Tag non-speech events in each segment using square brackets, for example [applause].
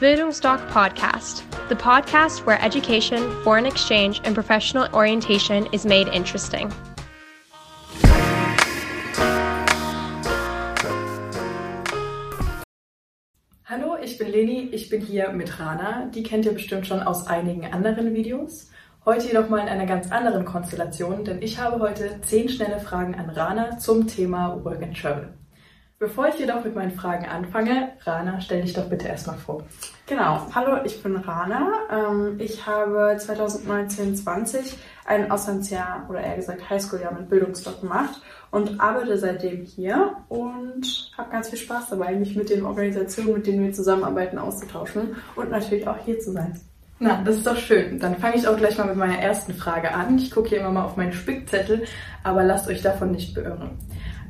Bildungsdoc Podcast, the podcast where education, foreign exchange, and professional orientation is made interesting. Hallo, ich bin Leni, ich bin hier mit Rana. Die kennt ihr bestimmt schon aus einigen anderen Videos. Heute jedoch mal in einer ganz anderen Konstellation, denn ich habe heute 10 schnelle Fragen an Rana zum Thema Work and Travel. Bevor ich jedoch mit meinen Fragen anfange, Rana, stell dich doch bitte erstmal vor. Genau, hallo, ich bin Rana. Ähm, ich habe 2019-20 ein Auslandsjahr oder eher gesagt Highschool-Jahr mit Bildungsdoc gemacht und arbeite seitdem hier und habe ganz viel Spaß dabei, mich mit den Organisationen, mit denen wir zusammenarbeiten, auszutauschen und natürlich auch hier zu sein. Na, das ist doch schön. Dann fange ich auch gleich mal mit meiner ersten Frage an. Ich gucke hier immer mal auf meinen Spickzettel, aber lasst euch davon nicht beirren.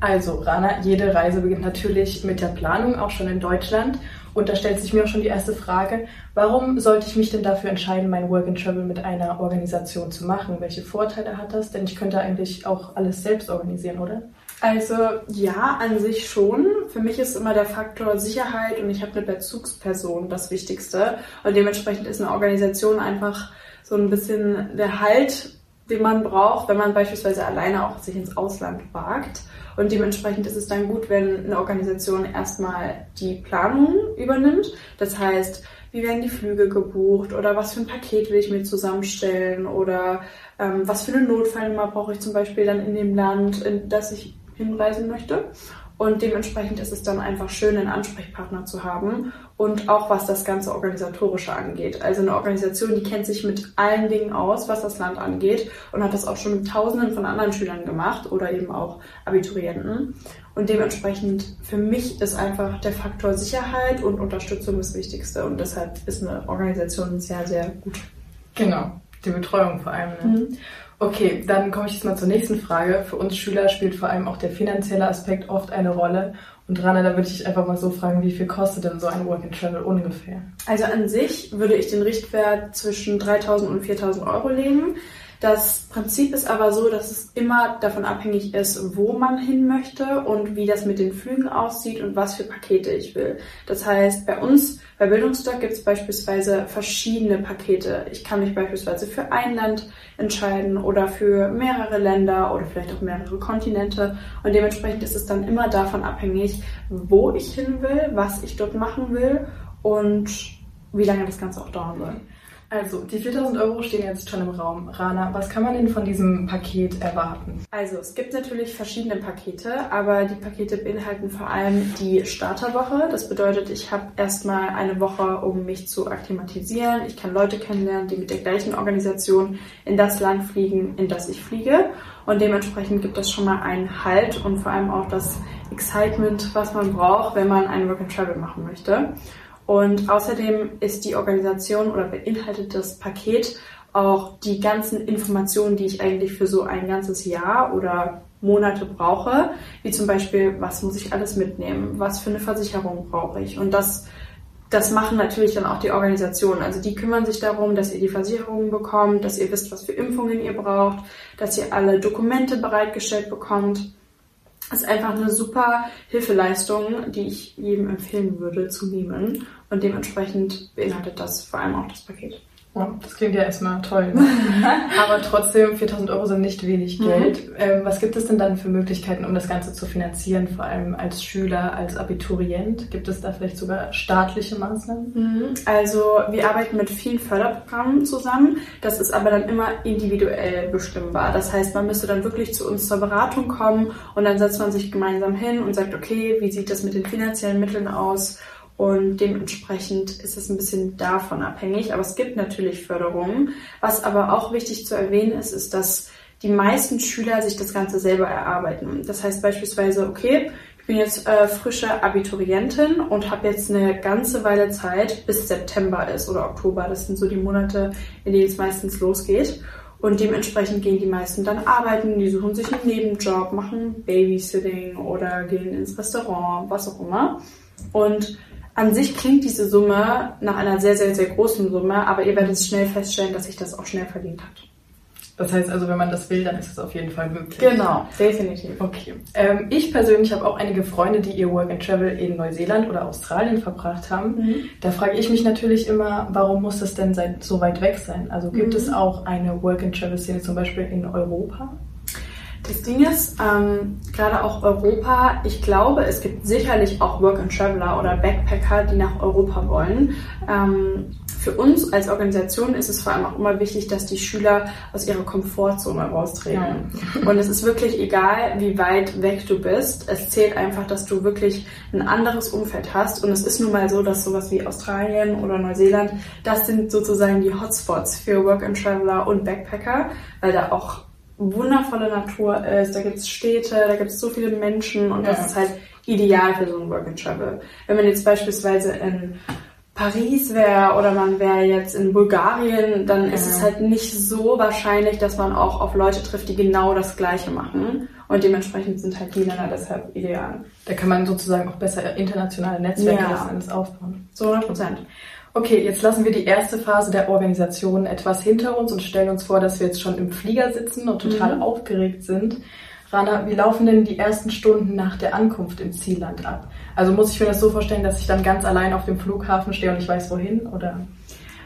Also, Rana, jede Reise beginnt natürlich mit der Planung, auch schon in Deutschland. Und da stellt sich mir auch schon die erste Frage, warum sollte ich mich denn dafür entscheiden, mein Work and Travel mit einer Organisation zu machen? Welche Vorteile hat das? Denn ich könnte eigentlich auch alles selbst organisieren, oder? Also ja, an sich schon. Für mich ist immer der Faktor Sicherheit und ich habe eine Bezugsperson das Wichtigste. Und dementsprechend ist eine Organisation einfach so ein bisschen der Halt, den man braucht, wenn man beispielsweise alleine auch sich ins Ausland wagt. Und dementsprechend ist es dann gut, wenn eine Organisation erstmal die Planung übernimmt. Das heißt, wie werden die Flüge gebucht oder was für ein Paket will ich mir zusammenstellen oder ähm, was für eine Notfallnummer brauche ich zum Beispiel dann in dem Land, in das ich hinreisen möchte. Und dementsprechend ist es dann einfach schön, einen Ansprechpartner zu haben und auch was das ganze Organisatorische angeht. Also eine Organisation, die kennt sich mit allen Dingen aus, was das Land angeht und hat das auch schon mit Tausenden von anderen Schülern gemacht oder eben auch Abiturienten. Und dementsprechend für mich ist einfach der Faktor Sicherheit und Unterstützung das Wichtigste und deshalb ist eine Organisation sehr, sehr gut. Genau, die Betreuung vor allem. Ne? Mhm. Okay, dann komme ich jetzt mal zur nächsten Frage. Für uns Schüler spielt vor allem auch der finanzielle Aspekt oft eine Rolle. Und Rana, da würde ich einfach mal so fragen, wie viel kostet denn so ein Work and Travel ungefähr? Also an sich würde ich den Richtwert zwischen 3.000 und 4.000 Euro legen. Das Prinzip ist aber so, dass es immer davon abhängig ist, wo man hin möchte und wie das mit den Flügen aussieht und was für Pakete ich will. Das heißt, bei uns bei Bildungsdoc gibt es beispielsweise verschiedene Pakete. Ich kann mich beispielsweise für ein Land entscheiden oder für mehrere Länder oder vielleicht auch mehrere Kontinente. Und dementsprechend ist es dann immer davon abhängig, wo ich hin will, was ich dort machen will und wie lange das Ganze auch dauern soll. Also, die 4000 Euro stehen jetzt schon im Raum. Rana, was kann man denn von diesem Paket erwarten? Also, es gibt natürlich verschiedene Pakete, aber die Pakete beinhalten vor allem die Starterwoche. Das bedeutet, ich habe erstmal eine Woche, um mich zu akklimatisieren. Ich kann Leute kennenlernen, die mit der gleichen Organisation in das Land fliegen, in das ich fliege. Und dementsprechend gibt es schon mal einen Halt und vor allem auch das Excitement, was man braucht, wenn man ein Work and Travel machen möchte. Und außerdem ist die Organisation oder beinhaltet das Paket auch die ganzen Informationen, die ich eigentlich für so ein ganzes Jahr oder Monate brauche, wie zum Beispiel, was muss ich alles mitnehmen, was für eine Versicherung brauche ich. Und das, das machen natürlich dann auch die Organisationen. Also die kümmern sich darum, dass ihr die Versicherungen bekommt, dass ihr wisst, was für Impfungen ihr braucht, dass ihr alle Dokumente bereitgestellt bekommt ist einfach eine super Hilfeleistung, die ich jedem empfehlen würde zu nehmen. Und dementsprechend beinhaltet das vor allem auch das Paket. Oh, das klingt ja erstmal toll. Ne? [laughs] Aber trotzdem, 4000 Euro sind nicht wenig mhm. Geld. Mhm. Ähm, was gibt es denn dann für Möglichkeiten, um das Ganze zu finanzieren, vor allem als Schüler, als Abiturient? Gibt es da vielleicht sogar staatliche Maßnahmen? Mhm. Also wir arbeiten mit vielen Förderprogrammen zusammen. Das ist aber dann immer individuell bestimmbar. Das heißt, man müsste dann wirklich zu uns zur Beratung kommen und dann setzt man sich gemeinsam hin und sagt, okay, wie sieht das mit den finanziellen Mitteln aus? Und dementsprechend ist es ein bisschen davon abhängig. Aber es gibt natürlich Förderungen. Was aber auch wichtig zu erwähnen ist, ist, dass die meisten Schüler sich das Ganze selber erarbeiten. Das heißt beispielsweise, okay, ich bin jetzt äh, frische Abiturientin und habe jetzt eine ganze Weile Zeit, bis September ist oder Oktober. Das sind so die Monate, in denen es meistens losgeht. Und dementsprechend gehen die meisten dann arbeiten, die suchen sich einen Nebenjob, machen Babysitting oder gehen ins Restaurant, was auch immer. Und an sich klingt diese Summe nach einer sehr, sehr, sehr großen Summe, aber ihr werdet schnell feststellen, dass sich das auch schnell verdient hat. Das heißt also, wenn man das will, dann ist es auf jeden Fall möglich. Genau, definitiv. Okay. Ähm, ich persönlich habe auch einige Freunde, die ihr Work and Travel in Neuseeland oder Australien verbracht haben. Mhm. Da frage ich mich natürlich immer, warum muss das denn so weit weg sein? Also gibt mhm. es auch eine Work and Travel Szene zum Beispiel in Europa? Das Ding ist, ähm, gerade auch Europa, ich glaube, es gibt sicherlich auch Work and Traveler oder Backpacker, die nach Europa wollen. Ähm, für uns als Organisation ist es vor allem auch immer wichtig, dass die Schüler aus ihrer Komfortzone raustreten. Ja. Und es ist wirklich egal, wie weit weg du bist. Es zählt einfach, dass du wirklich ein anderes Umfeld hast. Und es ist nun mal so, dass sowas wie Australien oder Neuseeland, das sind sozusagen die Hotspots für Work and Traveler und Backpacker, weil da auch wundervolle Natur ist, da gibt es Städte, da gibt es so viele Menschen und ja. das ist halt ideal für so ein Work and Travel. Wenn man jetzt beispielsweise in Paris wäre oder man wäre jetzt in Bulgarien, dann ja. ist es halt nicht so wahrscheinlich, dass man auch auf Leute trifft, die genau das Gleiche machen. Und dementsprechend sind halt die Länder deshalb ideal. Da kann man sozusagen auch besser internationale Netzwerke ja. aufbauen. So 100 Prozent. Okay, jetzt lassen wir die erste Phase der Organisation etwas hinter uns und stellen uns vor, dass wir jetzt schon im Flieger sitzen und total mhm. aufgeregt sind. Rana, wie laufen denn die ersten Stunden nach der Ankunft im Zielland ab? Also muss ich mir das so vorstellen, dass ich dann ganz allein auf dem Flughafen stehe und ich weiß wohin, oder?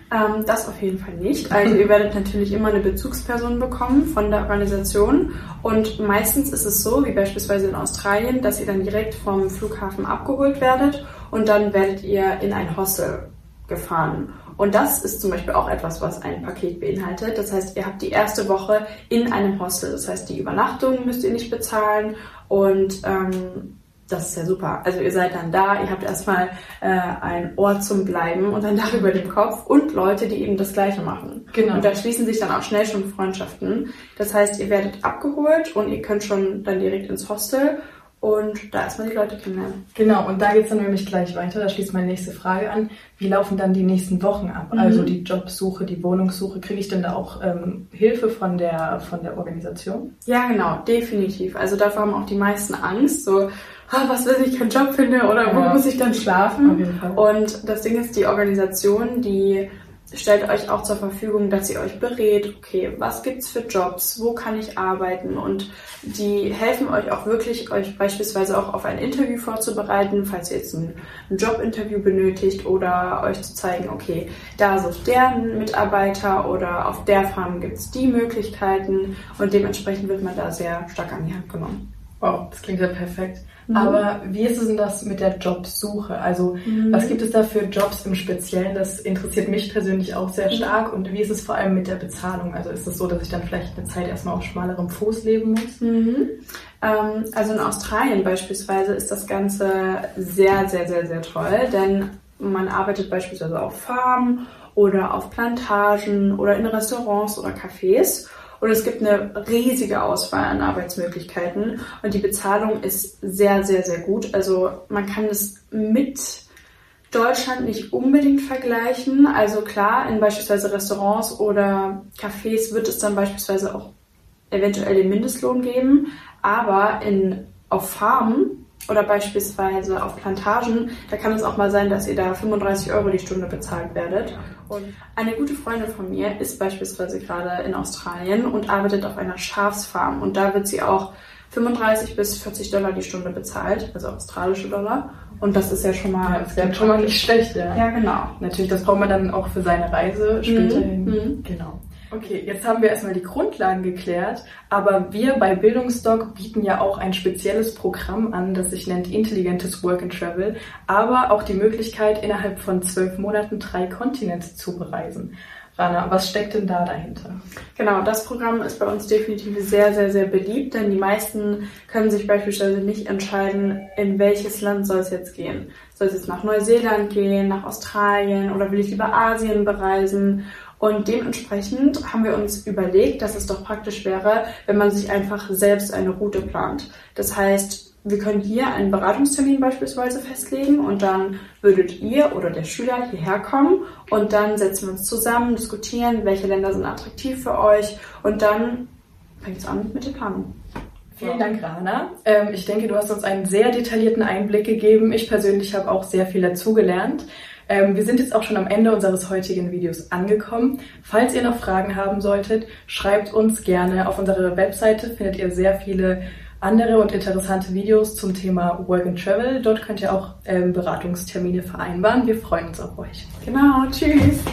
Ähm, das auf jeden Fall nicht. Also ihr werdet natürlich immer eine Bezugsperson bekommen von der Organisation und meistens ist es so, wie beispielsweise in Australien, dass ihr dann direkt vom Flughafen abgeholt werdet und dann werdet ihr in ein Hostel gefahren. Und das ist zum Beispiel auch etwas, was ein Paket beinhaltet. Das heißt, ihr habt die erste Woche in einem Hostel. Das heißt, die Übernachtung müsst ihr nicht bezahlen und ähm, das ist ja super. Also ihr seid dann da, ihr habt erstmal äh, ein Ort zum Bleiben und ein Dach [laughs] über dem Kopf und Leute, die eben das Gleiche machen. Genau. Und da schließen sich dann auch schnell schon Freundschaften. Das heißt, ihr werdet abgeholt und ihr könnt schon dann direkt ins Hostel und da erstmal die Leute kennenlernen. Genau, und da geht es dann nämlich gleich weiter. Da schließt meine nächste Frage an. Wie laufen dann die nächsten Wochen ab? Mhm. Also die Jobsuche, die Wohnungssuche. Kriege ich denn da auch ähm, Hilfe von der, von der Organisation? Ja, genau, definitiv. Also davor haben auch die meisten Angst. So, ah, was, wenn ich keinen Job finde oder wo ja. muss ich dann schlafen? Und das Ding ist, die Organisation, die stellt euch auch zur Verfügung, dass ihr euch berät, okay, was gibt's für Jobs, wo kann ich arbeiten und die helfen euch auch wirklich, euch beispielsweise auch auf ein Interview vorzubereiten, falls ihr jetzt ein, Jobinterview benötigt oder euch zu zeigen, okay, da sucht der Mitarbeiter oder auf der Farm gibt's die Möglichkeiten und dementsprechend wird man da sehr stark an die Hand genommen. Wow, das klingt ja perfekt. Mhm. Aber wie ist es denn das mit der Jobsuche? Also mhm. was gibt es da für Jobs im Speziellen? Das interessiert mich persönlich auch sehr mhm. stark. Und wie ist es vor allem mit der Bezahlung? Also ist es so, dass ich dann vielleicht eine Zeit erstmal auf schmalerem Fuß leben muss? Mhm. Ähm, also in Australien beispielsweise ist das Ganze sehr, sehr, sehr, sehr toll, denn man arbeitet beispielsweise auf Farmen oder auf Plantagen oder in Restaurants oder Cafés. Und es gibt eine riesige Auswahl an Arbeitsmöglichkeiten und die Bezahlung ist sehr, sehr, sehr gut. Also man kann es mit Deutschland nicht unbedingt vergleichen. Also klar, in beispielsweise Restaurants oder Cafés wird es dann beispielsweise auch eventuell den Mindestlohn geben, aber in, auf Farmen oder beispielsweise auf Plantagen, da kann es auch mal sein, dass ihr da 35 Euro die Stunde bezahlt werdet. Und eine gute Freundin von mir ist beispielsweise gerade in Australien und arbeitet auf einer Schafsfarm. Und da wird sie auch 35 bis 40 Dollar die Stunde bezahlt, also australische Dollar. Und das ist ja schon mal, das ist schon mal nicht schlecht, ja. Ja, genau. Natürlich, das braucht man dann auch für seine Reise später Mhm. mhm. Genau. Okay, jetzt haben wir erstmal die Grundlagen geklärt, aber wir bei Bildungsdoc bieten ja auch ein spezielles Programm an, das sich nennt Intelligentes Work and Travel, aber auch die Möglichkeit, innerhalb von zwölf Monaten drei Kontinente zu bereisen. Rana, was steckt denn da dahinter? Genau, das Programm ist bei uns definitiv sehr, sehr, sehr beliebt, denn die meisten können sich beispielsweise nicht entscheiden, in welches Land soll es jetzt gehen. Soll es jetzt nach Neuseeland gehen, nach Australien oder will ich lieber Asien bereisen? Und dementsprechend haben wir uns überlegt, dass es doch praktisch wäre, wenn man sich einfach selbst eine Route plant. Das heißt, wir können hier einen Beratungstermin beispielsweise festlegen und dann würdet ihr oder der Schüler hierher kommen und dann setzen wir uns zusammen, diskutieren, welche Länder sind attraktiv für euch und dann fängt es an mit der Planung. Vielen Dank, Rana. Ähm, ich denke, du hast uns einen sehr detaillierten Einblick gegeben. Ich persönlich habe auch sehr viel dazugelernt. Ähm, wir sind jetzt auch schon am Ende unseres heutigen Videos angekommen. Falls ihr noch Fragen haben solltet, schreibt uns gerne. Auf unserer Webseite findet ihr sehr viele andere und interessante Videos zum Thema Work and Travel. Dort könnt ihr auch ähm, Beratungstermine vereinbaren. Wir freuen uns auf euch. Genau, tschüss.